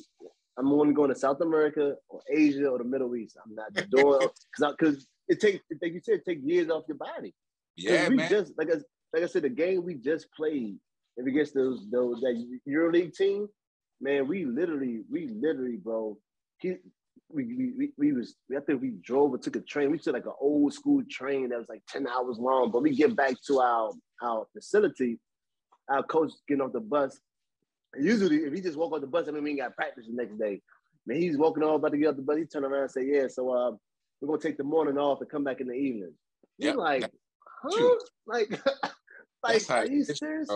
I'm only going to South America or Asia or the Middle East. I'm not doing <laughs> because it takes, like you said, it takes years off your body. Yeah, we man. Just like I, like I said, the game we just played if against those those that EuroLeague team, man, we literally, we literally, bro, he, we, we, we was, I think we drove or took a train. We took like an old school train that was like 10 hours long, but we get back to our, our facility, our coach getting off the bus. Usually, if he just walk off the bus, I mean, we ain't got practice the next day. Man, he's walking off about to get off the bus. He turn around and say, yeah, so uh, we're going to take the morning off and come back in the evening. You're yep. like, huh? Like, <laughs> like, are you serious?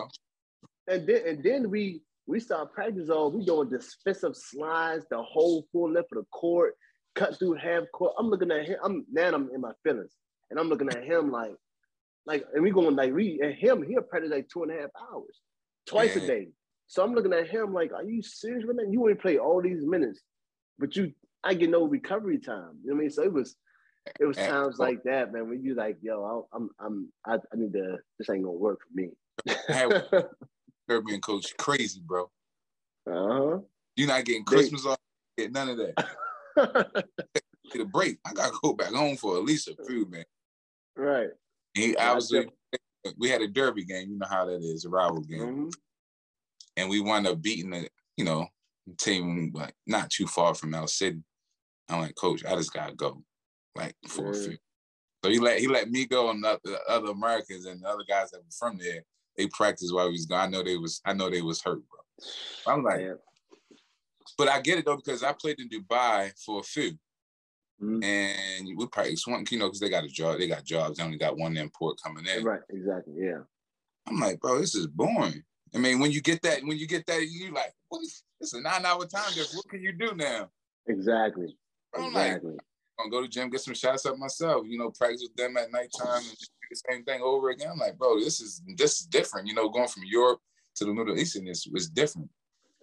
And then, and then we we start practice all. we doing defensive slides, the whole full length of the court, cut through half court. I'm looking at him. I'm now I'm in my feelings, and I'm looking at him like, like, and we going like we and him. He'll practice like two and a half hours, twice a day. So I'm looking at him like, are you serious with that? You ain't play all these minutes, but you, I get no recovery time. You know what I mean? So it was, it was times like that, man. When you like, yo, I'm, I'm, I, I need to. This ain't gonna work for me. <laughs> Serbian coach crazy, bro. Uh-huh. You're not getting Christmas off, get none of that. <laughs> Get a break. I gotta go back home for at least a few, man. Right. He obviously we had a derby game, you know how that is, a rival game. Mm-hmm. And we wound up beating the, you know, team like not too far from El city. I'm like, coach, I just gotta go. Like for yeah. a few. So he let he let me go and the other Americans and the other guys that were from there they practiced while we was gone. I know they was I know they was hurt, bro. I'm like, yeah. but I get it though because I played in Dubai for a few. Mm-hmm. And we practice one, you know, because they got a job, they got jobs. They only got one import coming in. Right, exactly. Yeah. I'm like, bro, this is boring. I mean, when you get that, when you get that, you like, what is it's a nine hour time difference. What can you do now? Exactly. I'm exactly. like, I'm gonna go to gym, get some shots up myself, you know, practice with them at nighttime and the same thing over again. I'm like, bro, this is this is different. You know, going from Europe to the Middle East and is was different.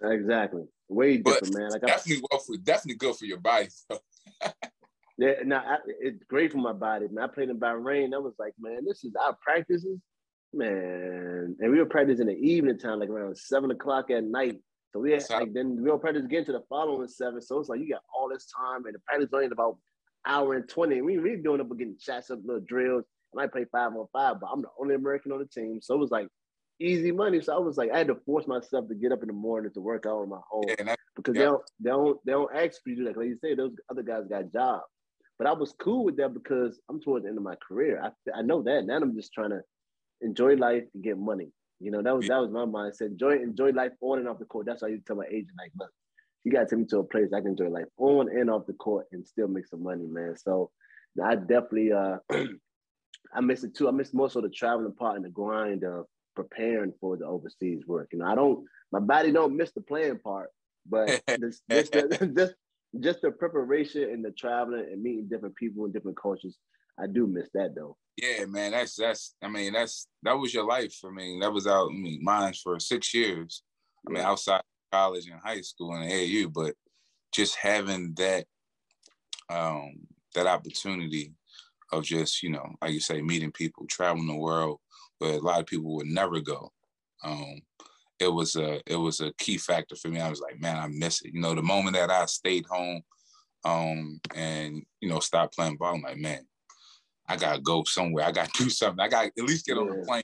Exactly, way different, but man. Like definitely well for definitely good for your body. <laughs> yeah, now I, it's great for my body. Man, I played in Bahrain. I was like, man, this is our practices, man. And we were practicing in the evening time, like around seven o'clock at night. So we had, like then we were practice again to the following seven. So it's like you got all this time, and the practice only about hour and twenty. We really doing up getting shots up little drills. And I play five on five, but I'm the only American on the team. So it was like easy money. So I was like, I had to force myself to get up in the morning to work out on my own yeah, because yeah. they don't they don't they don't ask for you like like you say those other guys got jobs. But I was cool with that because I'm towards the end of my career. I I know that now. I'm just trying to enjoy life and get money. You know that was that was my mindset. Enjoy enjoy life on and off the court. That's why you tell my agent like, look, you got to take me to a place I can enjoy life on and off the court and still make some money, man. So I definitely uh <clears throat> I miss it too. I miss more so the traveling part and the grind of preparing for the overseas work. You know, I don't my body don't miss the playing part, but <laughs> this, just, the, <laughs> just just the preparation and the traveling and meeting different people and different cultures. I do miss that though. Yeah, man, that's that's. I mean, that's that was your life. I mean, that was out. I mean, mine for six years. I mean, outside college and high school and AU, but just having that um that opportunity of just you know, like you say, meeting people, traveling the world where a lot of people would never go. Um, it was a it was a key factor for me. I was like, man, I miss it. You know, the moment that I stayed home um and you know stopped playing ball, I'm like, man, I gotta go somewhere. I gotta <laughs> do something. I gotta at least get on the plane,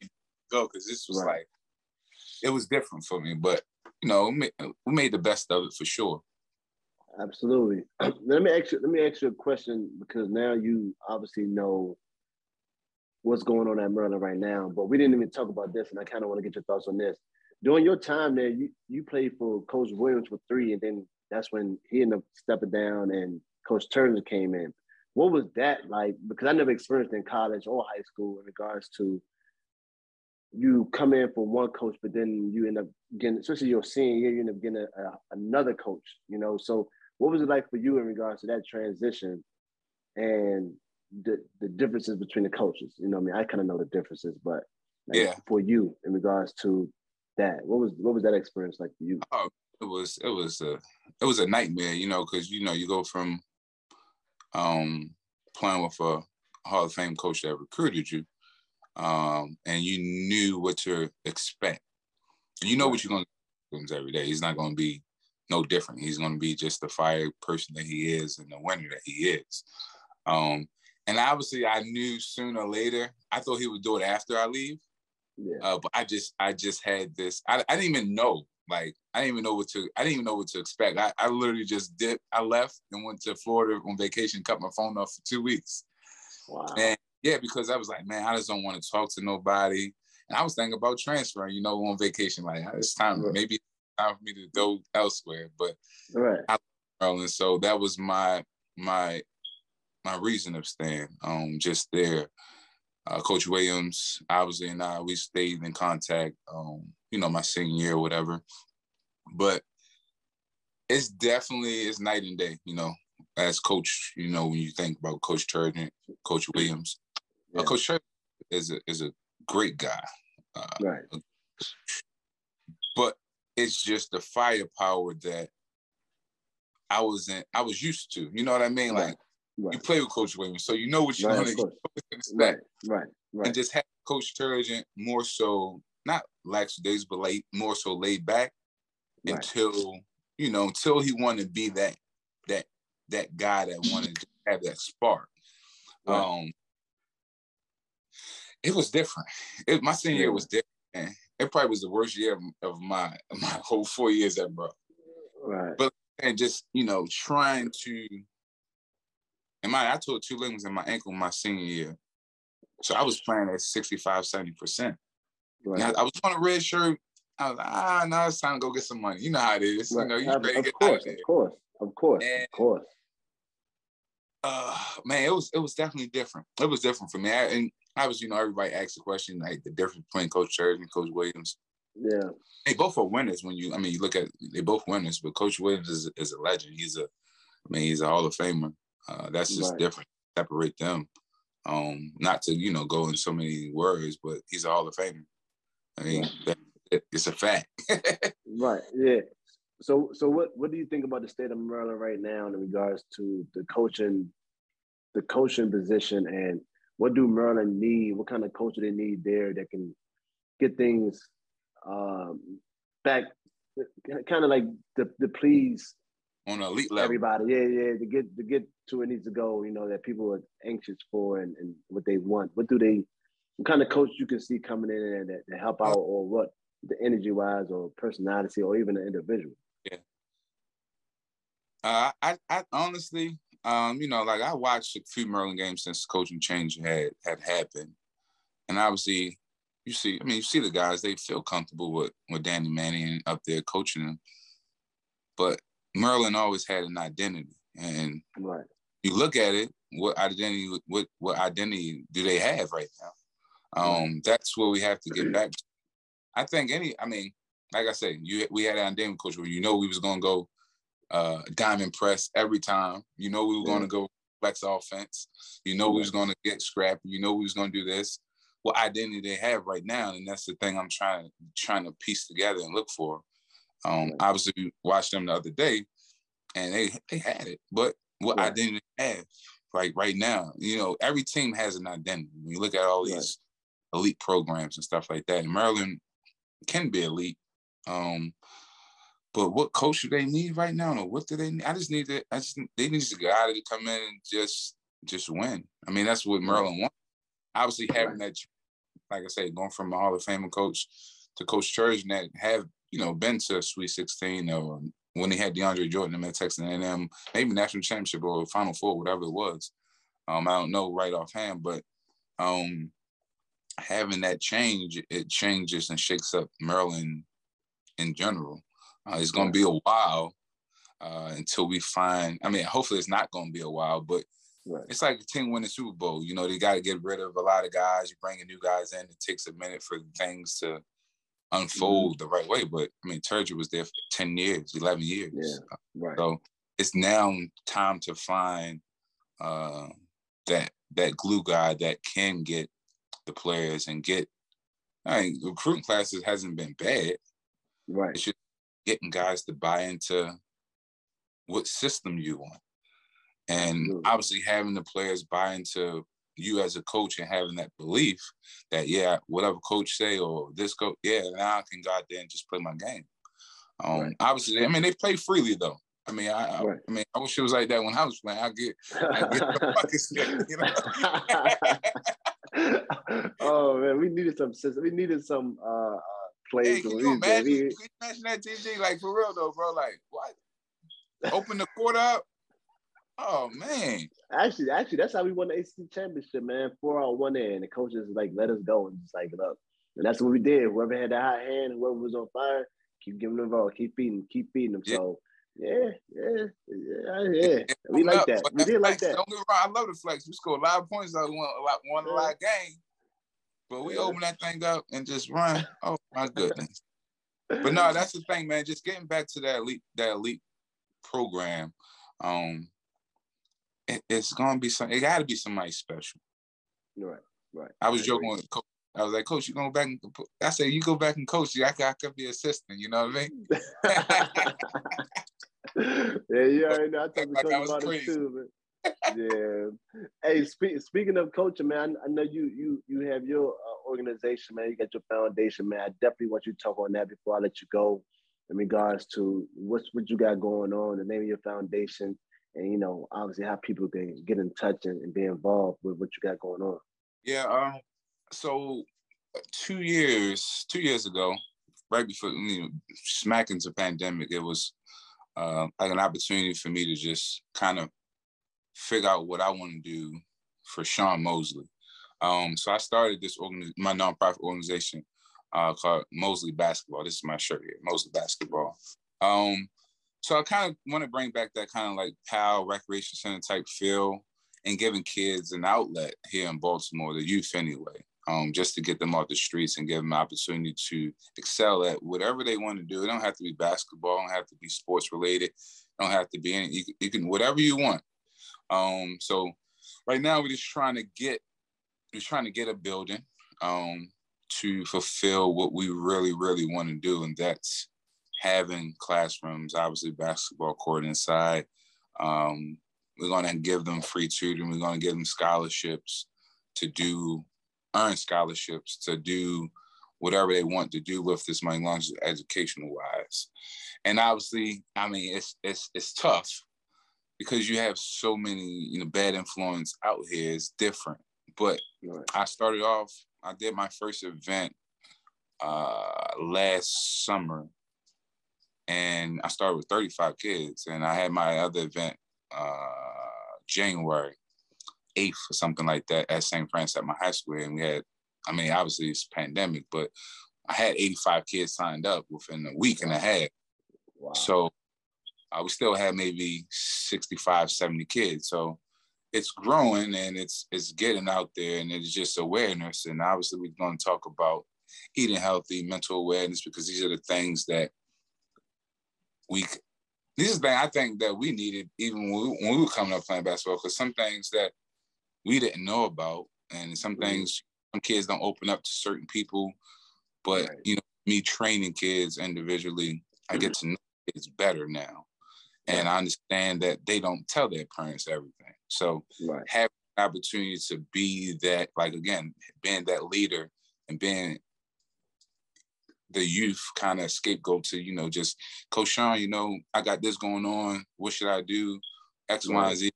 go because this was right. like it was different for me. But you know, we made the best of it for sure. Absolutely. <clears throat> Let me ask you. Let me ask you a question because now you obviously know what's going on at Maryland right now. But we didn't even talk about this, and I kind of want to get your thoughts on this. During your time there, you you played for Coach Williams for three, and then that's when he ended up stepping down, and Coach Turgeon came in. What was that like? Because I never experienced in college or high school in regards to you come in for one coach, but then you end up getting, especially your senior year, you end up getting a, a, another coach. You know, so what was it like for you in regards to that transition and the the differences between the coaches? You know, I mean, I kind of know the differences, but like yeah, for you in regards to that, what was what was that experience like for you? Oh, it was it was a it was a nightmare, you know, because you know you go from um playing with a Hall of Fame coach that recruited you um, and you knew what to expect. You know what you're going to do every day. He's not going to be no different. He's going to be just the fire person that he is and the winner that he is. Um, and obviously, I knew sooner or later. I thought he would do it after I leave. Yeah. Uh, but I just, I just had this. I, I didn't even know. Like, I didn't even know what to. I didn't even know what to expect. I, I literally just did. I left and went to Florida on vacation. Cut my phone off for two weeks. Wow. And yeah, because I was like, man, I just don't want to talk to nobody. And I was thinking about transferring, you know, on vacation. Like it's time, right. maybe time for me to go elsewhere. But right. I Maryland, so that was my my my reason of staying. Um, just there. Uh, Coach Williams, obviously, and I we stayed in contact. Um, you know, my senior year, or whatever. But it's definitely it's night and day. You know, as coach, you know, when you think about Coach Turgeon, Coach Williams, yeah. uh, Coach Turgeon is a is a great guy. Uh, right. But it's just the firepower that I was in. I was used to. You know what I mean? Like right. you play with Coach Williams, so you know what you're right, going to expect. Right. Right. Right. And just have Coach Turgeon more so not lax days, but late more so laid back right. until you know until he wanted to be that that that guy that wanted to have that spark. Right. Um, it was different. It, my senior year was different. Man. It probably was the worst year of, of my my <laughs> whole four years at Bro. Right. But and just you know trying to. And my I tore two ligaments in my ankle in my senior year, so I was playing at 65, 70 percent. Right. I, I, was on a red shirt. I was like, ah, now it's time to go get some money. You know how it is. Right. You know, you ready of, to get course, Of course, of course, and, of course. Uh, man, it was it was definitely different. It was different for me. I, and obviously, you know, everybody asks the question like the difference between Coach Turgeon and Coach Williams. Yeah, they both are winners. When you, I mean, you look at they both winners, but Coach Williams is, is a legend. He's a, I mean, he's a Hall of Famer. Uh, that's just right. different. Separate them. Um, not to you know go in so many words, but he's a Hall of Famer. I mean, that, it's a fact. <laughs> right. Yeah. So, so what what do you think about the state of Maryland right now in regards to the coaching, the coaching position, and what do Maryland need? What kind of coach do they need there that can get things um, back, kind of like the the please on an elite level. Everybody, yeah, yeah, to get to get to where it needs to go. You know that people are anxious for and, and what they want. What do they? What kind of coach you can see coming in that, that help out, or what the energy wise, or personality, or even the individual? Yeah. Uh, I, I honestly, um, you know, like I watched a few Maryland games since coaching change had had happened, and obviously, you see, I mean, you see the guys; they feel comfortable with with Danny Manning up there coaching them. But Maryland always had an identity, and right. you look at it what identity what what identity do they have right now? Um, that's what we have to get back to. I think any, I mean, like I said, you we had an identity coach where you know we was gonna go uh diamond press every time. You know we were gonna go flex offense. You know we was gonna get scrappy. You know we was gonna do this. What identity they have right now, and that's the thing I'm trying to trying to piece together and look for. Um, obviously, watched them the other day, and they they had it, but what right. identity have right right now? You know, every team has an identity. When you look at all these right. elite programs and stuff like that, and Maryland can be elite. Um, but what coach do they need right now? Or what do they need? I just need to. I just they need a guy to come in and just just win. I mean, that's what Maryland wants. Obviously, having that, like I said, going from a Hall of Fame coach to Coach Turgeon that have you know been to Sweet 16 or when they had DeAndre Jordan at Texas A&M, maybe national championship or Final Four, whatever it was. Um, I don't know right offhand, but um, having that change, it changes and shakes up Maryland in general. Uh, it's going to be a while uh, until we find. I mean, hopefully it's not going to be a while, but right. it's like a team winning Super Bowl. You know, they got to get rid of a lot of guys. You bring new guys in. It takes a minute for things to unfold mm-hmm. the right way. But I mean, Turgeon was there for ten years, eleven years. Yeah, right. So it's now time to find uh, that that glue guy that can get the players and get. I mean, recruiting classes hasn't been bad. Right. It's just getting guys to buy into what system you want. And Absolutely. obviously having the players buy into you as a coach and having that belief that yeah, whatever coach say or this coach, yeah, now I can go out there and just play my game. Um, right. obviously, I mean they play freely though. I mean, I, right. I, mean, I wish it was like that when I was playing. I get, I get the <laughs> you know. <laughs> oh man, we needed some We needed some uh, uh plays. Hey, can you imagine, can you imagine that TJ? Like for real though, bro. Like what? Open the court up. Oh man. Actually, actually, that's how we won the ACC championship, man. Four out one end. The coaches like let us go and just like look. And that's what we did. Whoever had the hot hand, whoever was on fire, keep giving them ball, keep feeding, keep feeding them. Yeah. So yeah, yeah, yeah, yeah. We like up, that. We did like that. Don't get wrong. I love the flex. We scored a lot of points out of one, one, one yeah. lot game. But we yeah. open that thing up and just run. Oh my goodness. but <laughs> no, that's the thing, man. Just getting back to that elite, that elite program. Um, it, it's gonna be some. It got to be somebody special. Right, right. I was joking with coach. I was like, Coach, you go back and I said, you go back and coach. I could, I could be assistant. You know what I mean? <laughs> yeah, you already know. I talked to like coach about crazy. it too, yeah. Hey, spe- speaking of coaching, man, I know you you you have your uh, organization, man. You got your foundation, man. I definitely want you to talk on that before I let you go. In regards to what's what you got going on, the name of your foundation, and you know, obviously how people can get in touch and, and be involved with what you got going on. Yeah. Um. So two years, two years ago, right before you know, smack into pandemic, it was uh, like an opportunity for me to just kind of figure out what I want to do for Sean Mosley. Um, so I started this organ- my nonprofit organization uh, called Mosley Basketball. This is my shirt here, Mosley Basketball. Um, so I kind of want to bring back that kind of like PAL recreation center type feel and giving kids an outlet here in Baltimore, the youth anyway, um, just to get them off the streets and give them an opportunity to excel at whatever they want to do. It don't have to be basketball, don't have to be sports related, don't have to be any, you, you can, whatever you want. Um, so right now we're just trying to get, we're trying to get a building um, to fulfill what we really, really want to do. And that's having classrooms, obviously basketball court inside. Um, we're going to give them free tutoring. We're going to give them scholarships to do, earn scholarships to do whatever they want to do with this money, long as educational wise. And obviously, I mean, it's it's it's tough because you have so many, you know, bad influence out here. It's different. But. I started off. I did my first event uh, last summer and I started with 35 kids, and I had my other event uh, January 8th or something like that at St. Frances at my high school, and we had, I mean, obviously it's pandemic, but I had 85 kids signed up within a week and a half. Wow. So I would still have maybe 65, 70 kids. So it's growing and it's it's getting out there and it's just awareness. And obviously we're going to talk about eating healthy, mental awareness, because these are the things that we these are things I think that we needed even when we, when we were coming up playing basketball, because some things that we didn't know about and some mm-hmm. things some kids don't open up to certain people. But right. you know, me training kids individually, I get to know kids better now. And I understand that they don't tell their parents everything. So right. having an opportunity to be that, like again, being that leader and being the youth kind of scapegoat to, you know, just Coach Sean, you know, I got this going on. What should I do? X. Y, and Z.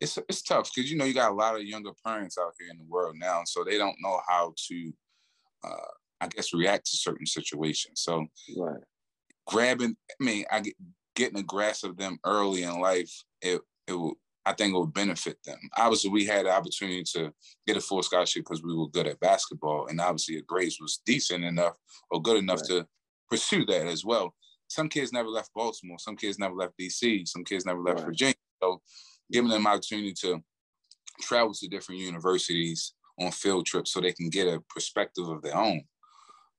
It's it's tough because you know you got a lot of younger parents out here in the world now, so they don't know how to, uh, I guess, react to certain situations. So, right. grabbing, I mean, I get getting a grasp of them early in life, it it will I think it would benefit them. Obviously, we had the opportunity to get a full scholarship because we were good at basketball, and obviously, your grades was decent enough or good enough right. to pursue that as well. Some kids never left Baltimore. Some kids never left DC. Some kids never left right. Virginia. So, giving them opportunity to travel to different universities on field trips so they can get a perspective of their own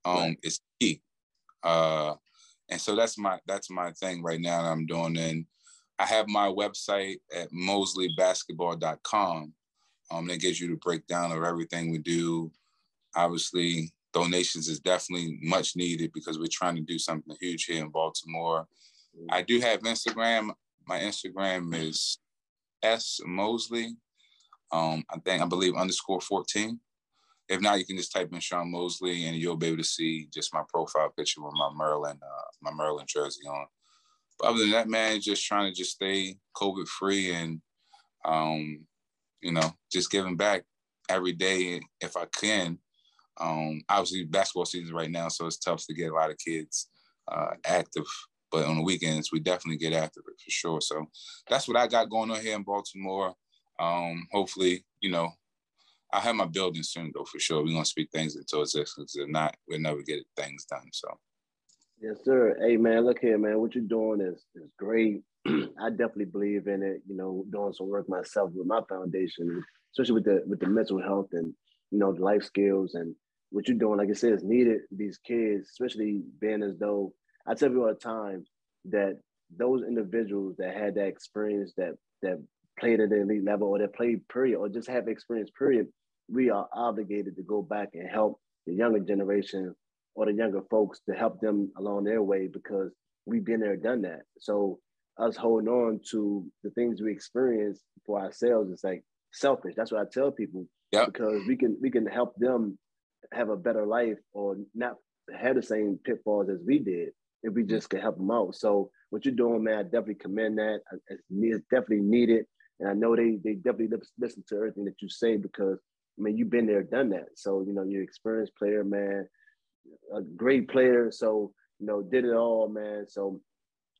um, right. is key. Uh, and so that's my that's my thing right now that I'm doing. And I have my website at mosleybasketball.com. Um, that gives you the breakdown of everything we do. Obviously, donations is definitely much needed because we're trying to do something huge here in Baltimore. I do have Instagram. My Instagram is S Mosley. Um, I think I believe underscore 14. If not, you can just type in Sean Mosley and you'll be able to see just my profile picture with my Maryland, uh, my Maryland jersey on. Other than that, man, just trying to just stay COVID free and, um, you know, just giving back every day if I can. Um, obviously, basketball season right now, so it's tough to get a lot of kids uh, active. But on the weekends, we definitely get after it for sure. So that's what I got going on here in Baltimore. Um, hopefully, you know, I have my building soon though for sure. We're gonna speak things into existence. If not, we'll never get things done. So Yes, sir. Hey man, look here, man. What you're doing is is great. <clears throat> I definitely believe in it. You know, doing some work myself with my foundation, especially with the with the mental health and you know the life skills and what you're doing. Like I said, is needed. These kids, especially being as though I tell you all the time that those individuals that had that experience that that played at the elite level or that played period or just have experience period, we are obligated to go back and help the younger generation or the younger folks to help them along their way because we've been there, done that. So us holding on to the things we experience for ourselves is like selfish. That's what I tell people. Yep. Because we can we can help them have a better life or not have the same pitfalls as we did if we just can help them out. So what you're doing, man, I definitely commend that. It's definitely needed. And I know they they definitely listen to everything that you say because I mean you've been there, done that. So you know you're experienced player, man, a great player. So you know did it all, man. So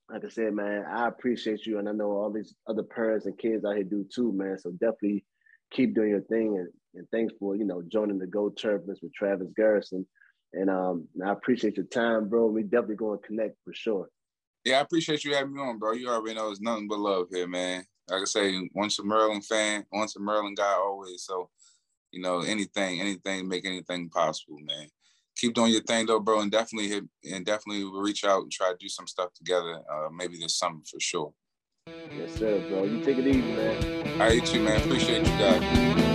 like I said, man, I appreciate you, and I know all these other parents and kids out here do too, man. So definitely keep doing your thing, and, and thanks for you know joining the Go Turbulence with Travis Garrison. And um, I appreciate your time, bro. We definitely going to connect for sure. Yeah, I appreciate you having me on, bro. You already know it's nothing but love here, man like I say, once a Maryland fan, once a Maryland guy, always. So, you know, anything, anything, make anything possible, man. Keep doing your thing though, bro, and definitely hit and definitely reach out and try to do some stuff together. Uh, maybe this summer for sure. Yes, sir, bro. You take it easy, man. I right, you man. Appreciate you guys.